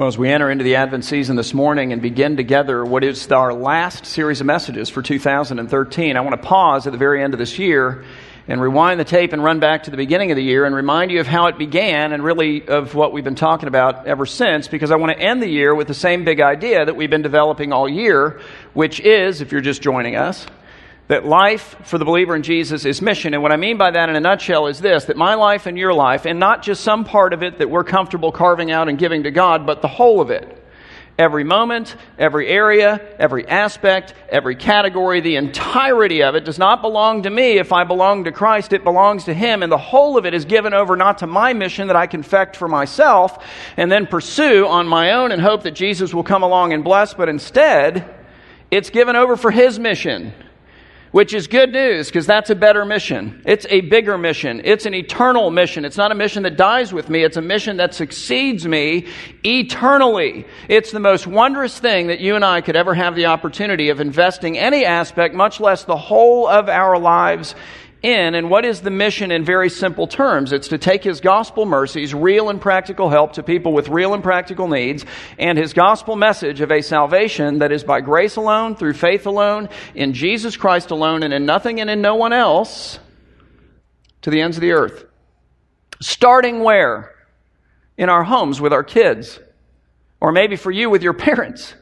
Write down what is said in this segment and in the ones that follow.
Well, as we enter into the Advent season this morning and begin together what is our last series of messages for 2013, I want to pause at the very end of this year and rewind the tape and run back to the beginning of the year and remind you of how it began and really of what we've been talking about ever since because I want to end the year with the same big idea that we've been developing all year, which is, if you're just joining us, that life for the believer in Jesus is mission. And what I mean by that in a nutshell is this that my life and your life, and not just some part of it that we're comfortable carving out and giving to God, but the whole of it. Every moment, every area, every aspect, every category, the entirety of it does not belong to me. If I belong to Christ, it belongs to Him. And the whole of it is given over not to my mission that I confect for myself and then pursue on my own and hope that Jesus will come along and bless, but instead, it's given over for His mission which is good news because that's a better mission. It's a bigger mission. It's an eternal mission. It's not a mission that dies with me. It's a mission that succeeds me eternally. It's the most wondrous thing that you and I could ever have the opportunity of investing any aspect, much less the whole of our lives in. And what is the mission in very simple terms? It's to take his gospel mercies, real and practical help to people with real and practical needs, and his gospel message of a salvation that is by grace alone, through faith alone, in Jesus Christ alone, and in nothing and in no one else, to the ends of the earth. Starting where? In our homes with our kids. Or maybe for you with your parents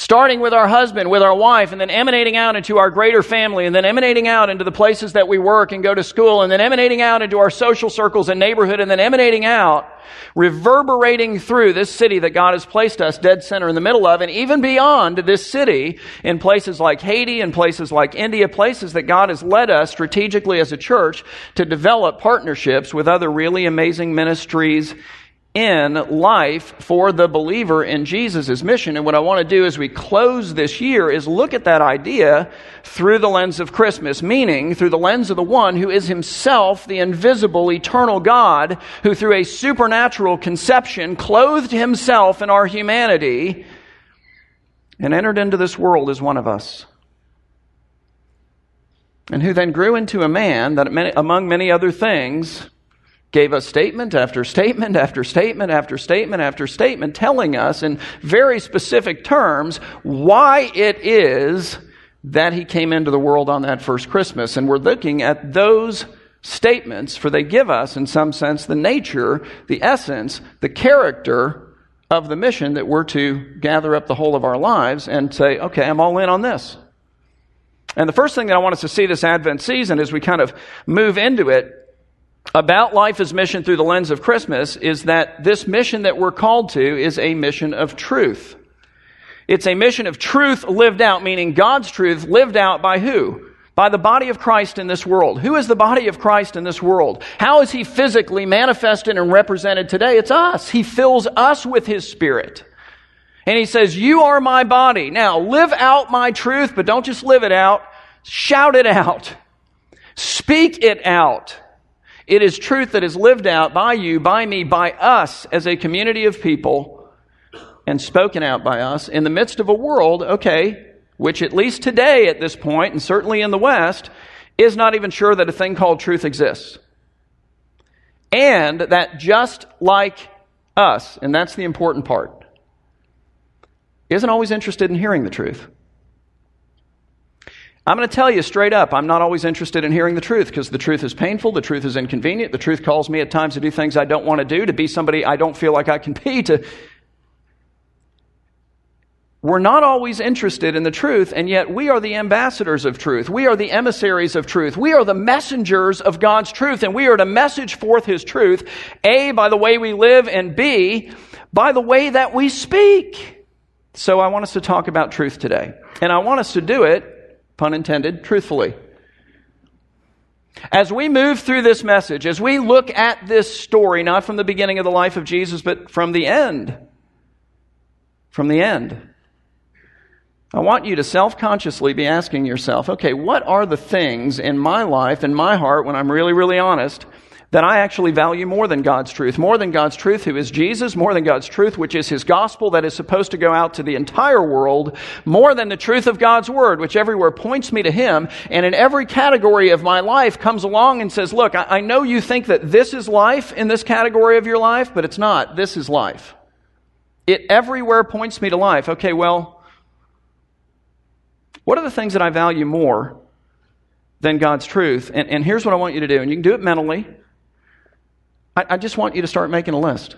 starting with our husband, with our wife, and then emanating out into our greater family, and then emanating out into the places that we work and go to school, and then emanating out into our social circles and neighborhood, and then emanating out, reverberating through this city that God has placed us dead center in the middle of, and even beyond this city in places like Haiti and places like India, places that God has led us strategically as a church to develop partnerships with other really amazing ministries in life for the believer in Jesus' mission. And what I want to do as we close this year is look at that idea through the lens of Christmas, meaning through the lens of the one who is himself the invisible, eternal God, who through a supernatural conception clothed himself in our humanity and entered into this world as one of us. And who then grew into a man that, among many other things, gave us statement after statement after statement after statement after statement telling us in very specific terms why it is that he came into the world on that first Christmas. And we're looking at those statements, for they give us, in some sense, the nature, the essence, the character of the mission that we're to gather up the whole of our lives and say, okay, I'm all in on this. And the first thing that I want us to see this Advent season as we kind of move into it about life as mission through the lens of Christmas is that this mission that we're called to is a mission of truth. It's a mission of truth lived out, meaning God's truth lived out by who? By the body of Christ in this world. Who is the body of Christ in this world? How is he physically manifested and represented today? It's us. He fills us with his spirit. And he says, You are my body. Now live out my truth, but don't just live it out. Shout it out. Speak it out. It is truth that is lived out by you, by me, by us as a community of people and spoken out by us in the midst of a world, okay, which at least today at this point, and certainly in the West, is not even sure that a thing called truth exists. And that just like us, and that's the important part, isn't always interested in hearing the truth. I'm going to tell you straight up, I'm not always interested in hearing the truth because the truth is painful, the truth is inconvenient, the truth calls me at times to do things I don't want to do, to be somebody I don't feel like I can be, to we're not always interested in the truth, and yet we are the ambassadors of truth. We are the emissaries of truth. We are the messengers of God's truth, and we are to message forth His truth, A, by the way we live, and B, by the way that we speak. So I want us to talk about truth today. And I want us to do it pun intended, truthfully. As we move through this message, as we look at this story, not from the beginning of the life of Jesus, but from the end, from the end, I want you to self consciously be asking yourself, okay, what are the things in my life, in my heart, when I'm really, really honest, that I actually value more than God's truth, more than God's truth, who is Jesus, more than God's truth, which is His gospel that is supposed to go out to the entire world, more than the truth of God's word, which everywhere points me to Him, and in every category of my life comes along and says, look, I, know you think that this is life in this category of your life, but it's not. This is life. It everywhere points me to life. Okay, well, what are the things that I value more than God's truth? And, and here's what I want you to do, and you can do it mentally. I, I just want you to start making a list.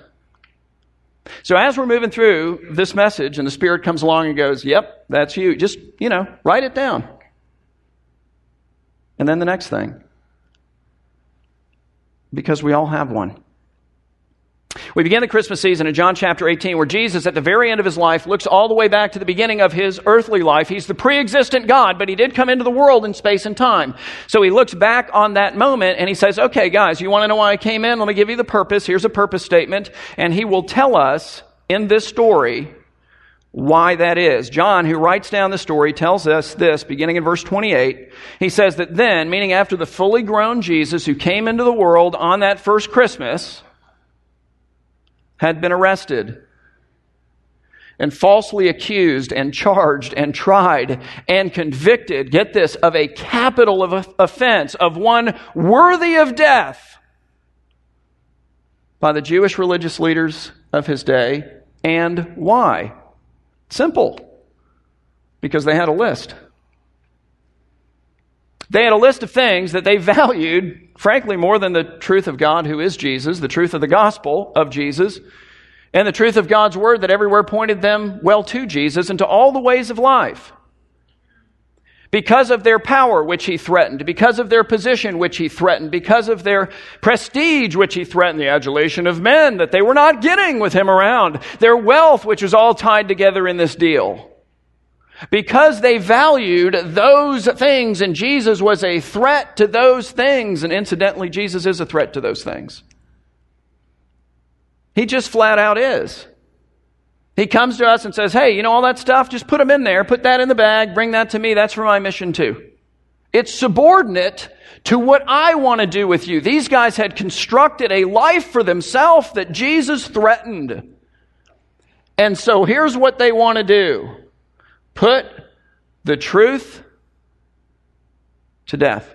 So as we're moving through this message, and the Spirit comes along and goes, Yep, that's you, just, you know, write it down. And then the next thing. Because we all have one. We begin the Christmas season in John chapter 18, where Jesus, at the very end of his life, looks all the way back to the beginning of his earthly life. He's the pre existent God, but he did come into the world in space and time. So he looks back on that moment and he says, Okay, guys, you want to know why I came in? Let me give you the purpose. Here's a purpose statement. And he will tell us in this story why that is. John, who writes down the story, tells us this, beginning in verse 28. He says that then, meaning after the fully grown Jesus who came into the world on that first Christmas, had been arrested and falsely accused and charged and tried and convicted, get this, of a capital of offense, of one worthy of death by the Jewish religious leaders of his day. And why? Simple. Because they had a list. They had a list of things that they valued, frankly, more than the truth of God, who is Jesus, the truth of the gospel of Jesus, and the truth of God's word that everywhere pointed them well to Jesus and to all the ways of life. Because of their power, which he threatened, because of their position, which he threatened, because of their prestige, which he threatened, the adulation of men that they were not getting with him around, their wealth, which was all tied together in this deal. Because they valued those things, and Jesus was a threat to those things, and incidentally, Jesus is a threat to those things. He just flat out is. He comes to us and says, Hey, you know all that stuff? Just put them in there, put that in the bag, bring that to me. That's for my mission too. It's subordinate to what I want to do with you. These guys had constructed a life for themselves that Jesus threatened. And so here's what they want to do put the truth to death.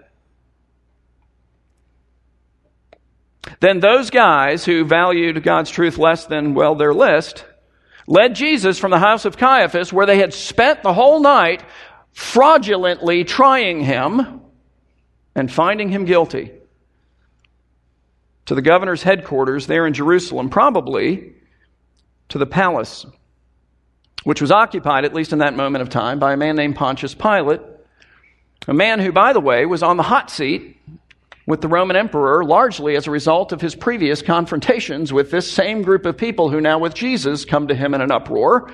Then those guys who valued God's truth less than, well, their list, led Jesus from the house of Caiaphas, where they had spent the whole night fraudulently trying him and finding him guilty, to the governor's headquarters there in Jerusalem, probably to the palace which was occupied, at least in that moment of time, by a man named Pontius Pilate, a man who, by the way, was on the hot seat with the Roman emperor largely as a result of his previous confrontations with this same group of people who now, with Jesus, come to him in an uproar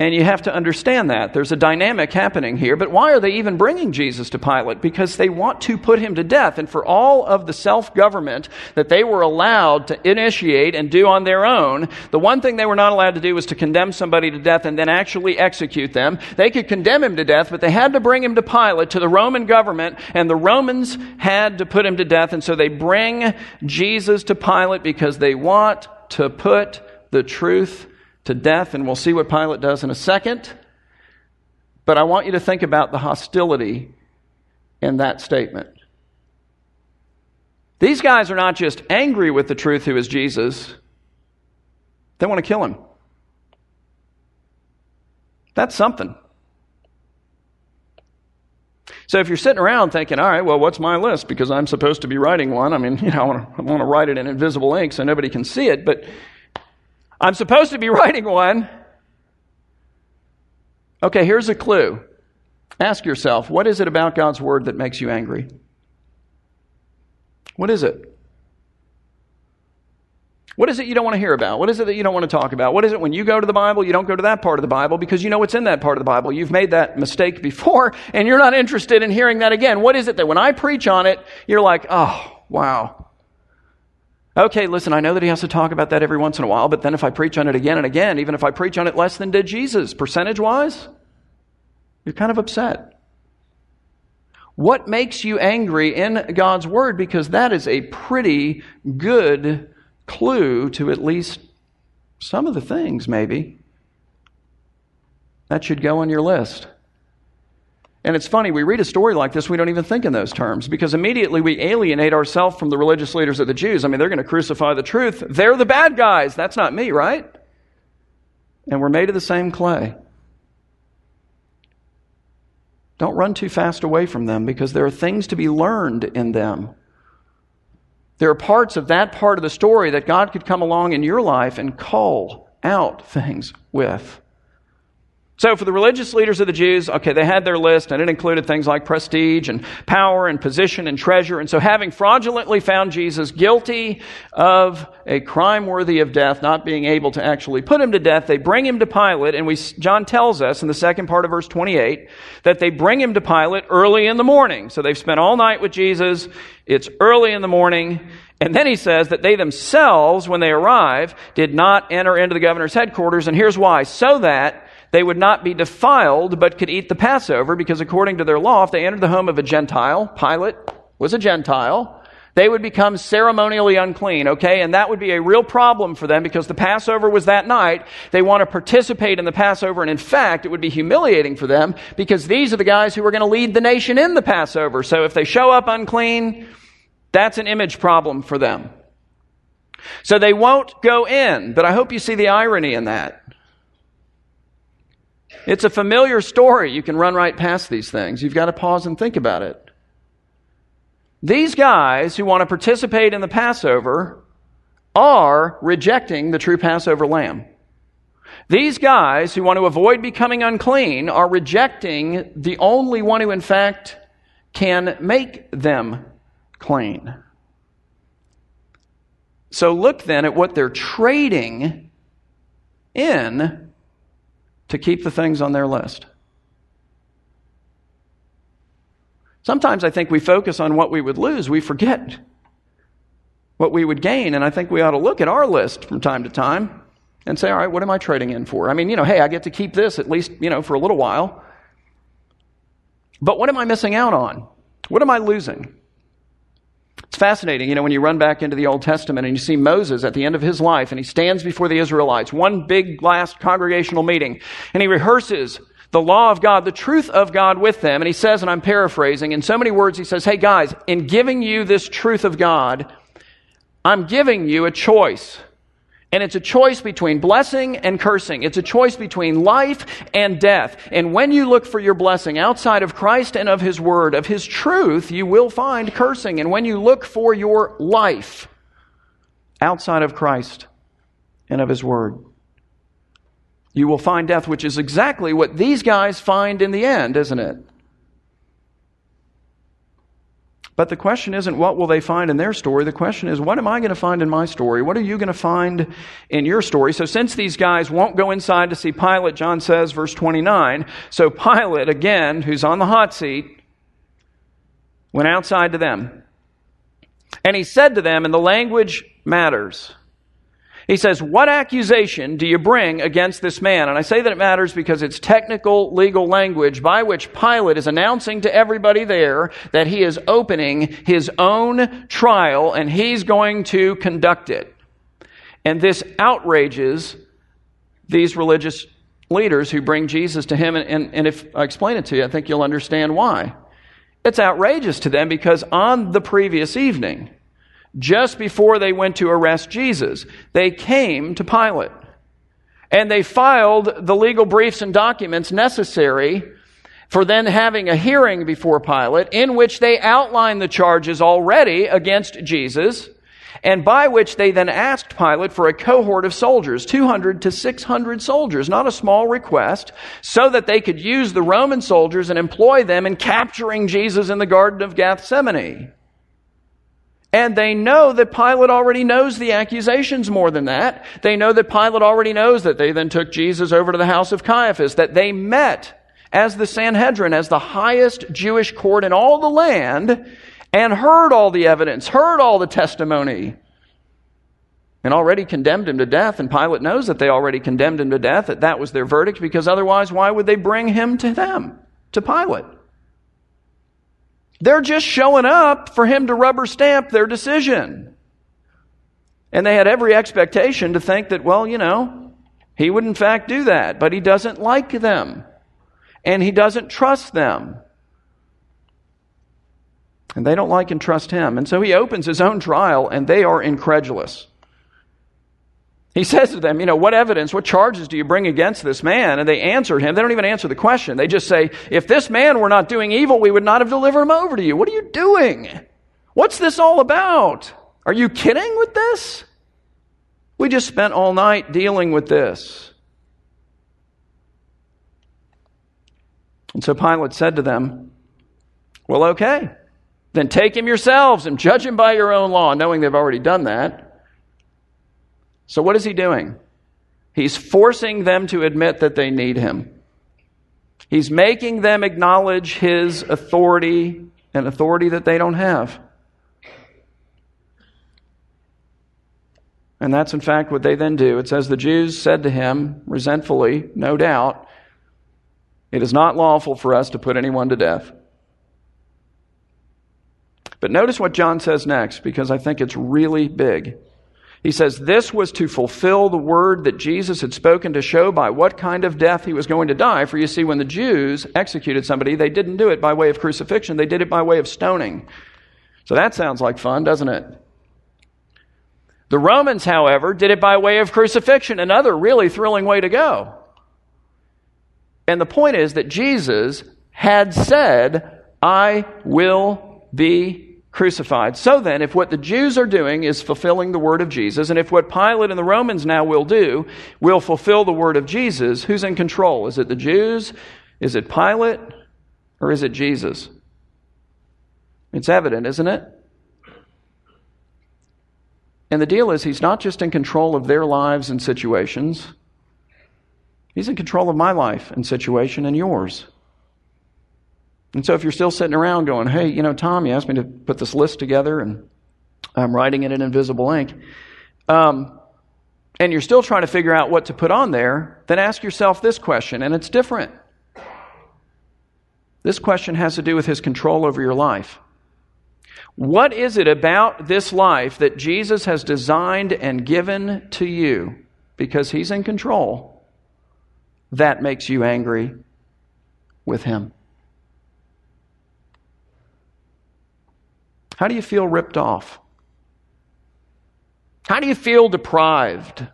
and you have to understand that. There's a dynamic happening here. But why are they even bringing Jesus to Pilate? Because they want to put him to death. And for all of the self government that they were allowed to initiate and do on their own, the one thing they were not allowed to do was to condemn somebody to death and then actually execute them. They could condemn him to death, but they had to bring him to Pilate, to the Roman government, and the Romans had to put him to death. And so they bring Jesus to Pilate because they want to put the truth to death, and we'll see what Pilate does in a second. But I want you to think about the hostility in that statement. These guys are not just angry with the truth who is Jesus, they want to kill him. That's something. So if you're sitting around thinking, all right, well, what's my list? Because I'm supposed to be writing one. I mean, you know, I want to, I want to write it in invisible ink so nobody can see it. But I'm supposed to be writing one. Okay, here's a clue. Ask yourself, what is it about God's Word that makes you angry? What is it? What is it you don't want to hear about? What is it that you don't want to talk about? What is it when you go to the Bible, you don't go to that part of the Bible because you know what's in that part of the Bible? You've made that mistake before and you're not interested in hearing that again. What is it that when I preach on it, you're like, oh, wow, Okay, listen, I know that he has to talk about that every once in a while, but then if I preach on it again and again, even if I preach on it less than did Jesus, percentage wise, you're kind of upset. What makes you angry in God's Word? Because that is a pretty good clue to at least some of the things, maybe. That should go on your list. And it's funny, we read a story like this, we don't even think in those terms because immediately we alienate ourselves from the religious leaders of the Jews. I mean, they're going to crucify the truth. They're the bad guys. That's not me, right? and we're made of the same clay. Don't run too fast away from them because there are things to be learned in them. There are parts of that part of the story that God could come along in your life and call out things with. So, for the religious leaders of the Jews, okay, they had their list, and it included things like prestige and power and position and treasure. And so, having fraudulently found Jesus guilty of a crime worthy of death, not being able to actually put him to death, they bring him to Pilate. And we, John tells us in the second part of verse 28 that they bring him to Pilate early in the morning. So, they've spent all night with Jesus. It's early in the morning. And then he says that they themselves, when they arrive, did not enter into the governor's headquarters. And here's why. So that they would not be defiled, but could eat the Passover, because according to their law, if they entered the home of a Gentile, Pilate was a Gentile, they would become ceremonially unclean, okay? And that would be a real problem for them because the Passover was that night. They want to participate in the Passover, and in fact, it would be humiliating for them because these are the guys who are going to lead the nation in the Passover. So if they show up unclean, that's an image problem for them. So they won't go in, but I hope you see the irony in that. It's a familiar story. You can run right past these things. You've got to pause and think about it. These guys who want to participate in the Passover are rejecting the true Passover lamb. These guys who want to avoid becoming unclean are rejecting the only one who, in fact, can make them clean. So look then at what they're trading in to keep the things on their list. Sometimes I think we focus on what we would lose, we forget what we would gain, and I think we ought to look at our list from time to time and say, all right, what am I trading in for? I mean, you know, hey, I get to keep this at least, you know, for a little while. But what am I missing out on? What am I losing? It's fascinating, you know, when you run back into the Old Testament and you see Moses at the end of his life and he stands before the Israelites, one big last congregational meeting, and he rehearses the law of God, the truth of God with them. And he says, and I'm paraphrasing, in so many words, he says, Hey guys, in giving you this truth of God, I'm giving you a choice. And it's a choice between blessing and cursing. It's a choice between life and death. And when you look for your blessing outside of Christ and of His Word, of His truth, you will find cursing. And when you look for your life outside of Christ and of His Word, you will find death, which is exactly what these guys find in the end, isn't it? But the question isn't what will they find in their story. The question is, what am I going to find in my story? What are you going to find in your story? So since these guys won't go inside to see Pilate, John says, verse 29, so Pilate, again, who's on the hot seat, went outside to them. And he said to them, and the language matters. He says, What accusation do you bring against this man? And I say that it matters because it's technical legal language by which Pilate is announcing to everybody there that he is opening his own trial and he's going to conduct it. And this outrages these religious leaders who bring Jesus to him. And, and, and if I explain it to you, I think you'll understand why. It's outrageous to them because on the previous evening, just before they went to arrest Jesus. They came to Pilate and they filed the legal briefs and documents necessary for then having a hearing before Pilate in which they outlined the charges already against Jesus and by which they then asked Pilate for a cohort of soldiers, 200 to 600 soldiers, not a small request, so that they could use the Roman soldiers and employ them in capturing Jesus in the Garden of Gethsemane. And they know that Pilate already knows the accusations more than that. They know that Pilate already knows that they then took Jesus over to the house of Caiaphas, that they met as the Sanhedrin, as the highest Jewish court in all the land, and heard all the evidence, heard all the testimony, and already condemned him to death. And Pilate knows that they already condemned him to death, that that was their verdict, because otherwise, why would they bring him to them, to Pilate? They're just showing up for him to rubber stamp their decision. And they had every expectation to think that, well, you know, he would in fact do that, but he doesn't like them. And he doesn't trust them. And they don't like and trust him. And so he opens his own trial, and they are incredulous. He says to them, You know, what evidence, what charges do you bring against this man? And they answer him. They don't even answer the question. They just say, If this man were not doing evil, we would not have delivered him over to you. What are you doing? What's this all about? Are you kidding with this? We just spent all night dealing with this. And so Pilate said to them, Well, okay, then take him yourselves and judge him by your own law, knowing they've already done that. So, what is he doing? He's forcing them to admit that they need him. He's making them acknowledge his authority, an authority that they don't have. And that's in fact what they then do. It says the Jews said to him, resentfully, no doubt, it is not lawful for us to put anyone to death. But notice what John says next, because I think it's really big. He says this was to fulfill the word that Jesus had spoken to show by what kind of death he was going to die. For you see, when the Jews executed somebody, they didn't do it by way of crucifixion, they did it by way of stoning. So that sounds like fun, doesn't it? The Romans, however, did it by way of crucifixion, another really thrilling way to go. And the point is that Jesus had said, I will be crucified. So then, if what the Jews are doing is fulfilling the word of Jesus, and if what Pilate and the Romans now will do will fulfill the word of Jesus, who's in control? Is it the Jews? Is it Pilate? Or is it Jesus? It's evident, isn't it? And the deal is, he's not just in control of their lives and situations, he's in control of my life and situation and yours. And so if you're still sitting around going, hey, you know, Tom, you asked me to put this list together and I'm writing it in invisible ink, um, and you're still trying to figure out what to put on there, then ask yourself this question, and it's different. This question has to do with his control over your life. What is it about this life that Jesus has designed and given to you because he's in control that makes you angry with him? How do you feel ripped off? How do you feel deprived?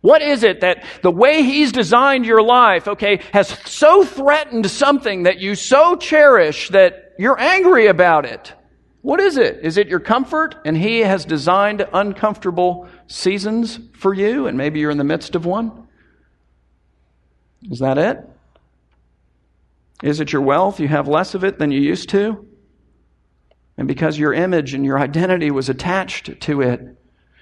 What is it that the way He's designed your life, okay, has so threatened something that you so cherish that you're angry about it? What is it? Is it your comfort? And He has designed uncomfortable seasons for you, and maybe you're in the midst of one? Is that it? Is it your wealth? You have less of it than you used to? And because your image and your identity was attached to it,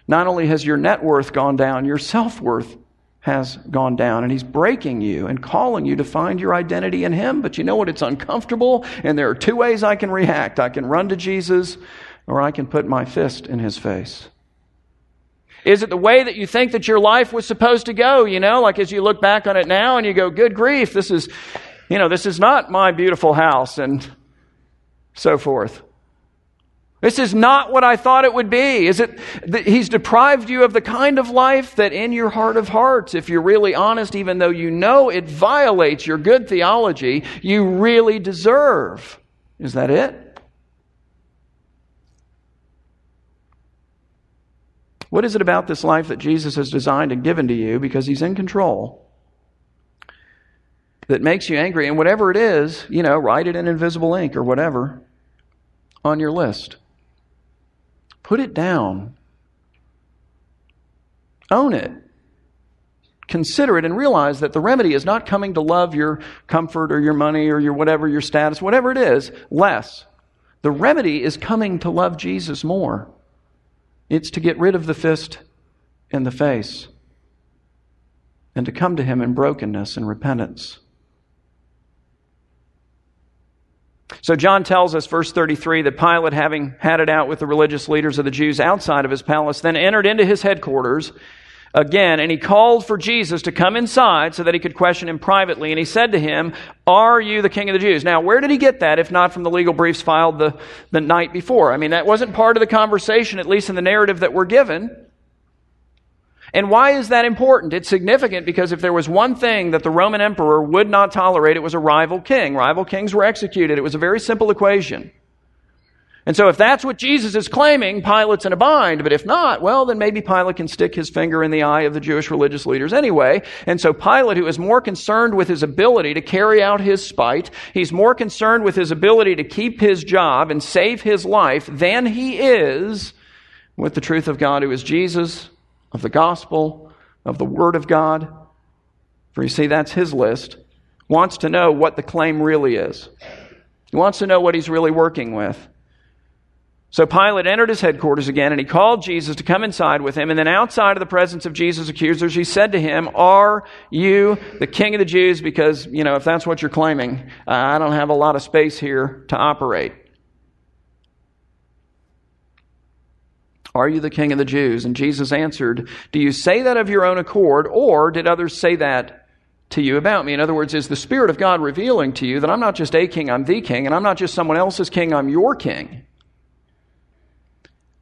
not only has your net worth gone down, your self worth has gone down. And He's breaking you and calling you to find your identity in Him. But you know what? It's uncomfortable. And there are two ways I can react I can run to Jesus, or I can put my fist in His face. Is it the way that you think that your life was supposed to go? You know, like as you look back on it now and you go, good grief, this is, you know, this is not my beautiful house and so forth. This is not what I thought it would be. Is it that he's deprived you of the kind of life that in your heart of hearts, if you're really honest, even though you know it violates your good theology, you really deserve? Is that it? What is it about this life that Jesus has designed and given to you because he's in control? That makes you angry, and whatever it is, you know, write it in invisible ink or whatever on your list. Put it down. Own it. Consider it and realize that the remedy is not coming to love your comfort or your money or your whatever, your status, whatever it is, less. The remedy is coming to love Jesus more. It's to get rid of the fist in the face and to come to Him in brokenness and repentance. So John tells us, verse 33, that Pilate, having had it out with the religious leaders of the Jews outside of his palace, then entered into his headquarters again, and he called for Jesus to come inside so that he could question him privately. And he said to him, Are you the king of the Jews? Now, where did he get that if not from the legal briefs filed the, the night before? I mean, that wasn't part of the conversation, at least in the narrative that we're given. And why is that important? It's significant because if there was one thing that the Roman emperor would not tolerate, it was a rival king. Rival kings were executed. It was a very simple equation. And so if that's what Jesus is claiming, Pilate's in a bind. But if not, well, then maybe Pilate can stick his finger in the eye of the Jewish religious leaders anyway. And so Pilate, who is more concerned with his ability to carry out his spite, he's more concerned with his ability to keep his job and save his life than he is with the truth of God, who is Jesus, of the gospel, of the Word of God. For you see, that's his list. Wants to know what the claim really is. He wants to know what he's really working with. So Pilate entered his headquarters again, and he called Jesus to come inside with him. And then, outside of the presence of Jesus' accusers, he said to him, Are you the king of the Jews? Because, you know, if that's what you're claiming, I don't have a lot of space here to operate. Are you the king of the Jews? And Jesus answered, Do you say that of your own accord, or did others say that to you about me? In other words, is the Spirit of God revealing to you that I'm not just a king, I'm the king, and I'm not just someone else's king, I'm your king?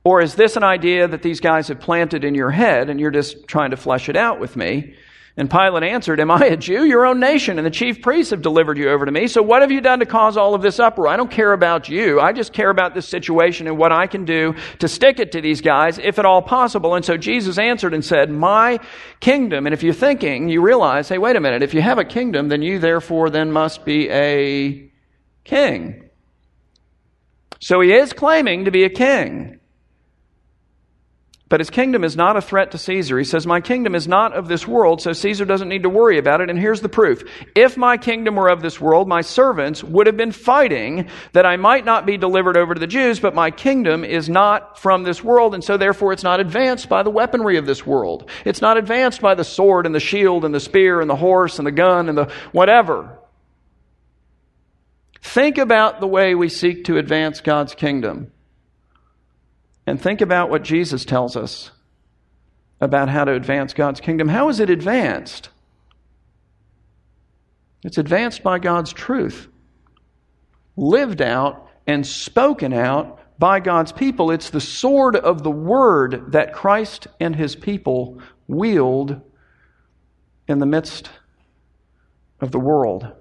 Or is this an idea that these guys have planted in your head and you're just trying to flesh it out with me? And Pilate answered, Am I a Jew? Your own nation and the chief priests have delivered you over to me. So what have you done to cause all of this uproar? I don't care about you. I just care about this situation and what I can do to stick it to these guys, if at all possible. And so Jesus answered and said, My kingdom. And if you're thinking, you realize, hey, wait a minute. If you have a kingdom, then you therefore then must be a king. So he is claiming to be a king. But his kingdom is not a threat to Caesar. He says, My kingdom is not of this world, so Caesar doesn't need to worry about it. And here's the proof. If my kingdom were of this world, my servants would have been fighting that I might not be delivered over to the Jews, but my kingdom is not from this world, and so therefore it's not advanced by the weaponry of this world. It's not advanced by the sword and the shield and the spear and the horse and the gun and the whatever. Think about the way we seek to advance God's kingdom. And think about what Jesus tells us about how to advance God's kingdom. How is it advanced? It's advanced by God's truth, lived out and spoken out by God's people. It's the sword of the word that Christ and his people wield in the midst of the world.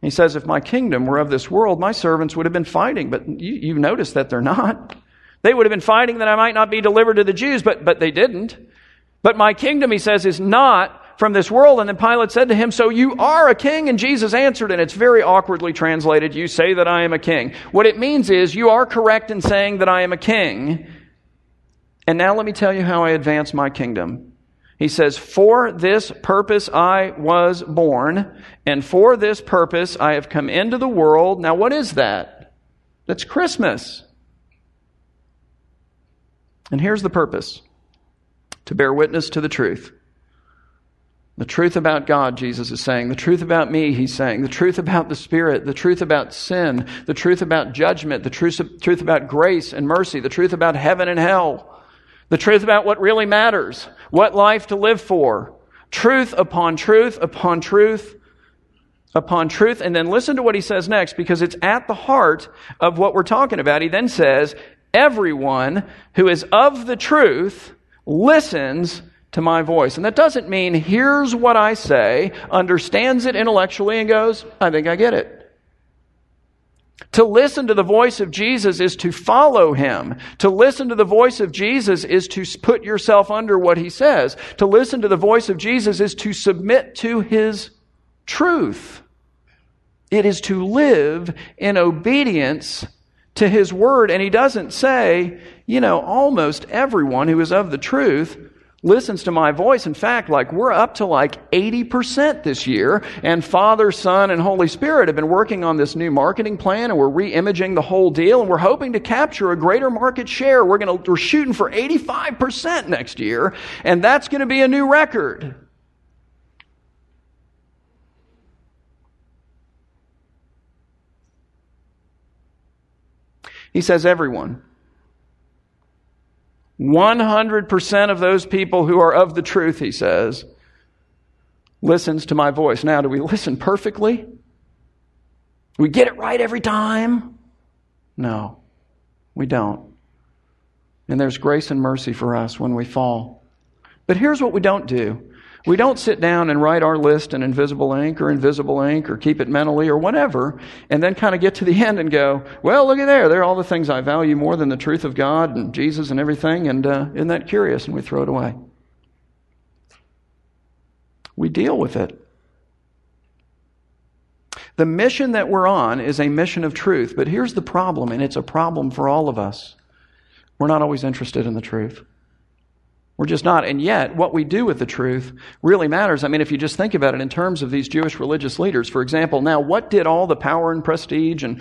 He says, If my kingdom were of this world, my servants would have been fighting. But you, you notice that they're not. They would have been fighting that I might not be delivered to the Jews, but, but they didn't. But my kingdom, he says, is not from this world. And then Pilate said to him, So you are a king? And Jesus answered, and it's very awkwardly translated, You say that I am a king. What it means is, You are correct in saying that I am a king. And now let me tell you how I advance my kingdom. He says, For this purpose I was born, and for this purpose I have come into the world. Now, what is that? That's Christmas. And here's the purpose to bear witness to the truth. The truth about God, Jesus is saying. The truth about me, he's saying. The truth about the Spirit. The truth about sin. The truth about judgment. The truth, truth about grace and mercy. The truth about heaven and hell. The truth about what really matters, what life to live for. Truth upon truth upon truth upon truth. And then listen to what he says next because it's at the heart of what we're talking about. He then says, Everyone who is of the truth listens to my voice. And that doesn't mean hears what I say, understands it intellectually, and goes, I think I get it. To listen to the voice of Jesus is to follow him. To listen to the voice of Jesus is to put yourself under what he says. To listen to the voice of Jesus is to submit to his truth. It is to live in obedience to his word. And he doesn't say, you know, almost everyone who is of the truth listens to my voice. In fact, like we're up to like 80% this year, and Father, Son, and Holy Spirit have been working on this new marketing plan, and we're re-imaging the whole deal, and we're hoping to capture a greater market share. We're gonna, we're shooting for 85% next year, and that's gonna be a new record. He says everyone. 100% of those people who are of the truth, he says, listens to my voice. Now, do we listen perfectly? We get it right every time? No, we don't. And there's grace and mercy for us when we fall. But here's what we don't do We don't sit down and write our list in invisible ink or invisible ink or keep it mentally or whatever, and then kind of get to the end and go, well, look at there. There are all the things I value more than the truth of God and Jesus and everything, and uh, isn't that curious? And we throw it away. We deal with it. The mission that we're on is a mission of truth, but here's the problem, and it's a problem for all of us. We're not always interested in the truth. We're just not. And yet, what we do with the truth really matters. I mean, if you just think about it in terms of these Jewish religious leaders, for example, now what did all the power and prestige and,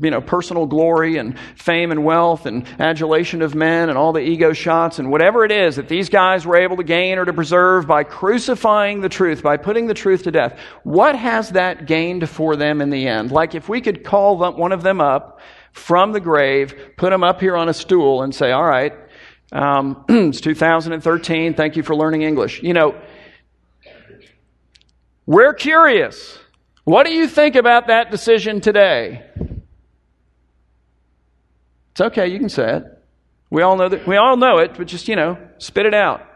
you know, personal glory and fame and wealth and adulation of men and all the ego shots and whatever it is that these guys were able to gain or to preserve by crucifying the truth, by putting the truth to death, what has that gained for them in the end? Like if we could call one of them up from the grave, put them up here on a stool and say, all right, um, it's 2013. Thank you for learning English. You know, we're curious. What do you think about that decision today? It's okay, you can say it. We all know that we all know it, but just, you know, spit it out.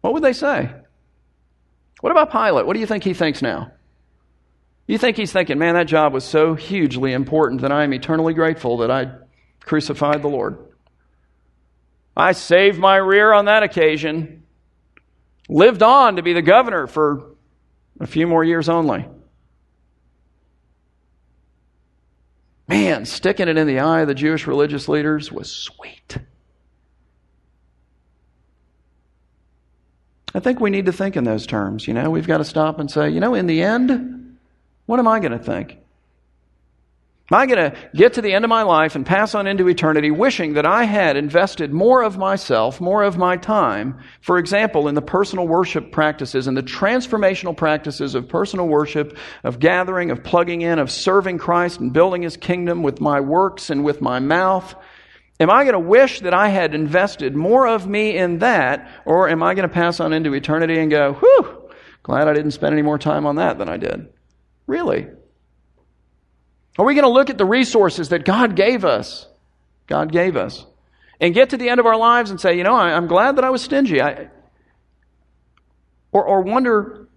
What would they say? What about Pilate? What do you think he thinks now? You think he's thinking, man, that job was so hugely important that I am eternally grateful that I crucified the Lord. I saved my rear on that occasion, lived on to be the governor for a few more years only. Man, sticking it in the eye of the Jewish religious leaders was sweet. I think we need to think in those terms. You know, we've got to stop and say, you know, in the end, what am I going to think? Am I going to get to the end of my life and pass on into eternity wishing that I had invested more of myself, more of my time, for example, in the personal worship practices and the transformational practices of personal worship, of gathering, of plugging in, of serving Christ and building his kingdom with my works and with my mouth? Am I going to wish that I had invested more of me in that, or am I going to pass on into eternity and go, whew, glad I didn't spend any more time on that than I did? Really? Are we going to look at the resources that God gave us? God gave us. And get to the end of our lives and say, you know, I, am glad that I was stingy. I, or, or wonder,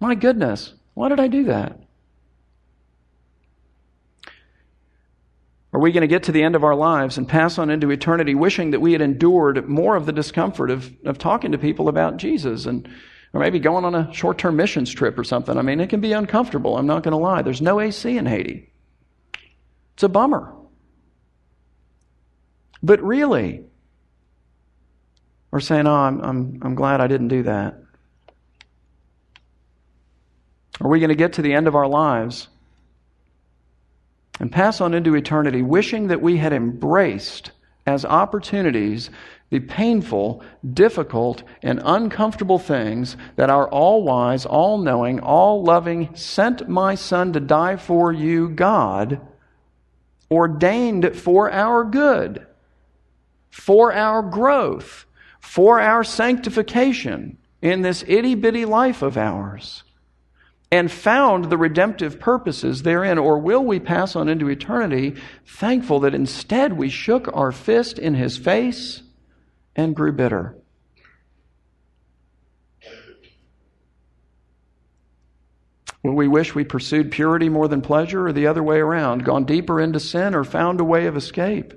my goodness, why did I do that? Are we going to get to the end of our lives and pass on into eternity wishing that we had endured more of the discomfort of, of talking to people about Jesus and or maybe going on a short term missions trip or something? I mean, it can be uncomfortable. I'm not going to lie. There's no AC in Haiti. It's a bummer. But really, we're saying, oh, I'm, I'm, I'm glad I didn't do that. Are we going to get to the end of our lives and pass on into eternity wishing that we had embraced as opportunities the painful, difficult, and uncomfortable things that our all wise, all knowing, all loving, sent my Son to die for you God ordained for our good, for our growth, for our sanctification in this itty bitty life of ours, and found the redemptive purposes therein? Or will we pass on into eternity thankful that instead we shook our fist in his face and grew bitter? Will we wish we pursued purity more than pleasure, or the other way around, gone deeper into sin, or found a way of escape?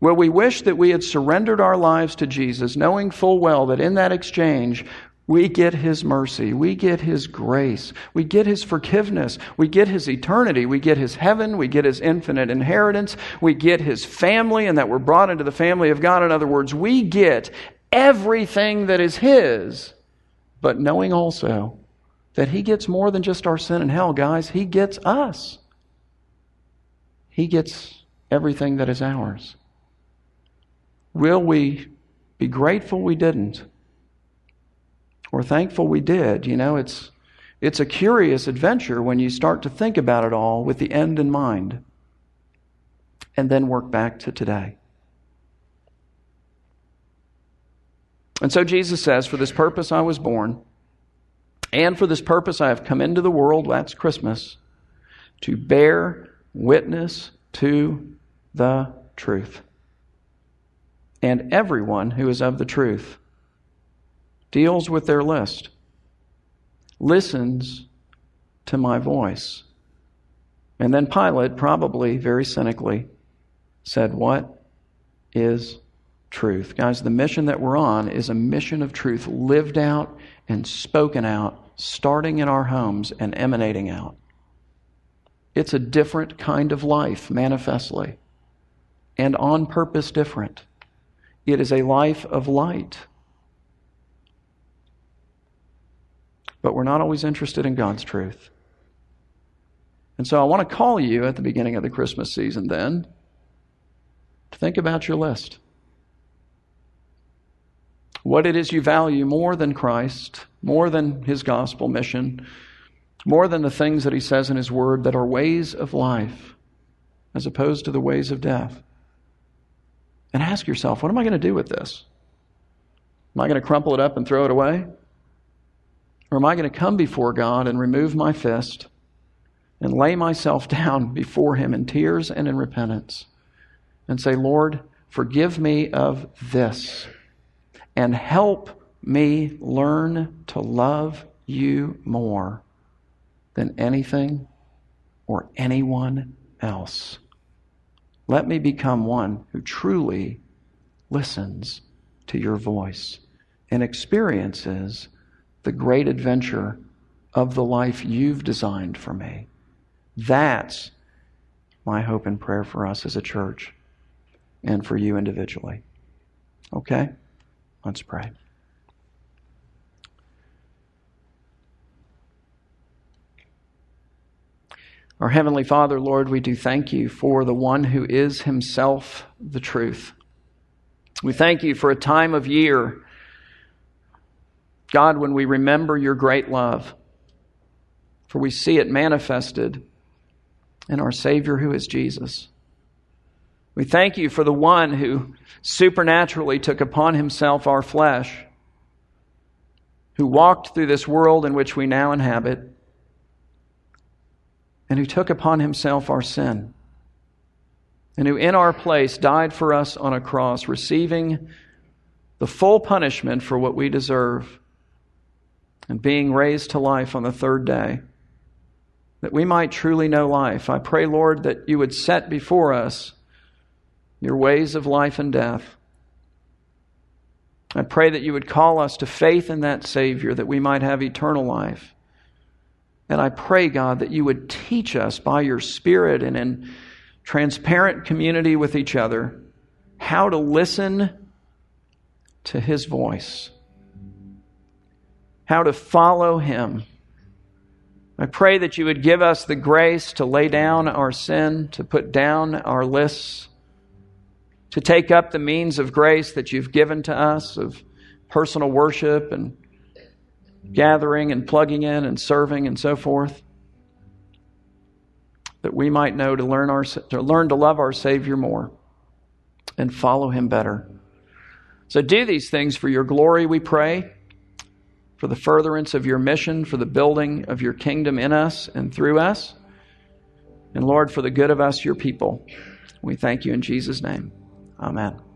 Will we wish that we had surrendered our lives to Jesus, knowing full well that in that exchange we get His mercy, we get His grace, we get His forgiveness, we get His eternity, we get His heaven, we get His infinite inheritance, we get His family, and that we're brought into the family of God. In other words, we get everything that is His, but knowing also that He gets more than just our sin and hell, guys. He gets us. He gets everything that is ours. Will we be grateful we didn't? Or thankful we did? You know, it's, it's a curious adventure when you start to think about it all with the end in mind and then work back to today. And so Jesus says, For this purpose I was born and for this purpose I have come into the world, that's Christmas, to bear witness to the truth. And everyone who is of the truth deals with their list, listens to my voice. And then Pilate, probably very cynically, said, What is truth? Guys, the mission that we're on is a mission of truth lived out and spoken out, starting in our homes and emanating out. It's a different kind of life, manifestly, and on purpose different. It is a life of light. But we're not always interested in God's truth. And so I want to call you at the beginning of the Christmas season then to think about your list. What it is you value more than Christ, more than his gospel mission, more than the things that he says in his word that are ways of life as opposed to the ways of death. And ask yourself, what am I going to do with this? Am I going to crumple it up and throw it away? Or am I going to come before God and remove my fist and lay myself down before Him in tears and in repentance and say, Lord, forgive me of this and help me learn to love you more than anything or anyone else. Let me become one who truly listens to your voice and experiences the great adventure of the life you've designed for me. That's my hope and prayer for us as a church and for you individually. Okay? Let's pray. Our Heavenly Father, Lord, we do thank you for the one who is Himself the truth. We thank you for a time of year, God, when we remember your great love, for we see it manifested in our Savior who is Jesus. We thank you for the one who supernaturally took upon himself our flesh, who walked through this world in which we now inhabit, and who took upon himself our sin, and who in our place died for us on a cross, receiving the full punishment for what we deserve, and being raised to life on the third day that we might truly know life. I pray, Lord, that you would set before us your ways of life and death. I pray that you would call us to faith in that Savior that we might have eternal life. And I pray, God, that you would teach us by your Spirit and in transparent community with each other how to listen to His voice, how to follow Him I pray that you would give us the grace to lay down our sin, to put down our lists, to take up the means of grace that you've given to us of personal worship and gathering and plugging in and serving and so forth. That we might know to learn, our, to learn to love our Savior more and follow Him better. So do these things for your glory, we pray for the furtherance of your mission, for the building of your kingdom in us and through us. And Lord, for the good of us, your people. We thank you in Jesus' name. Amen.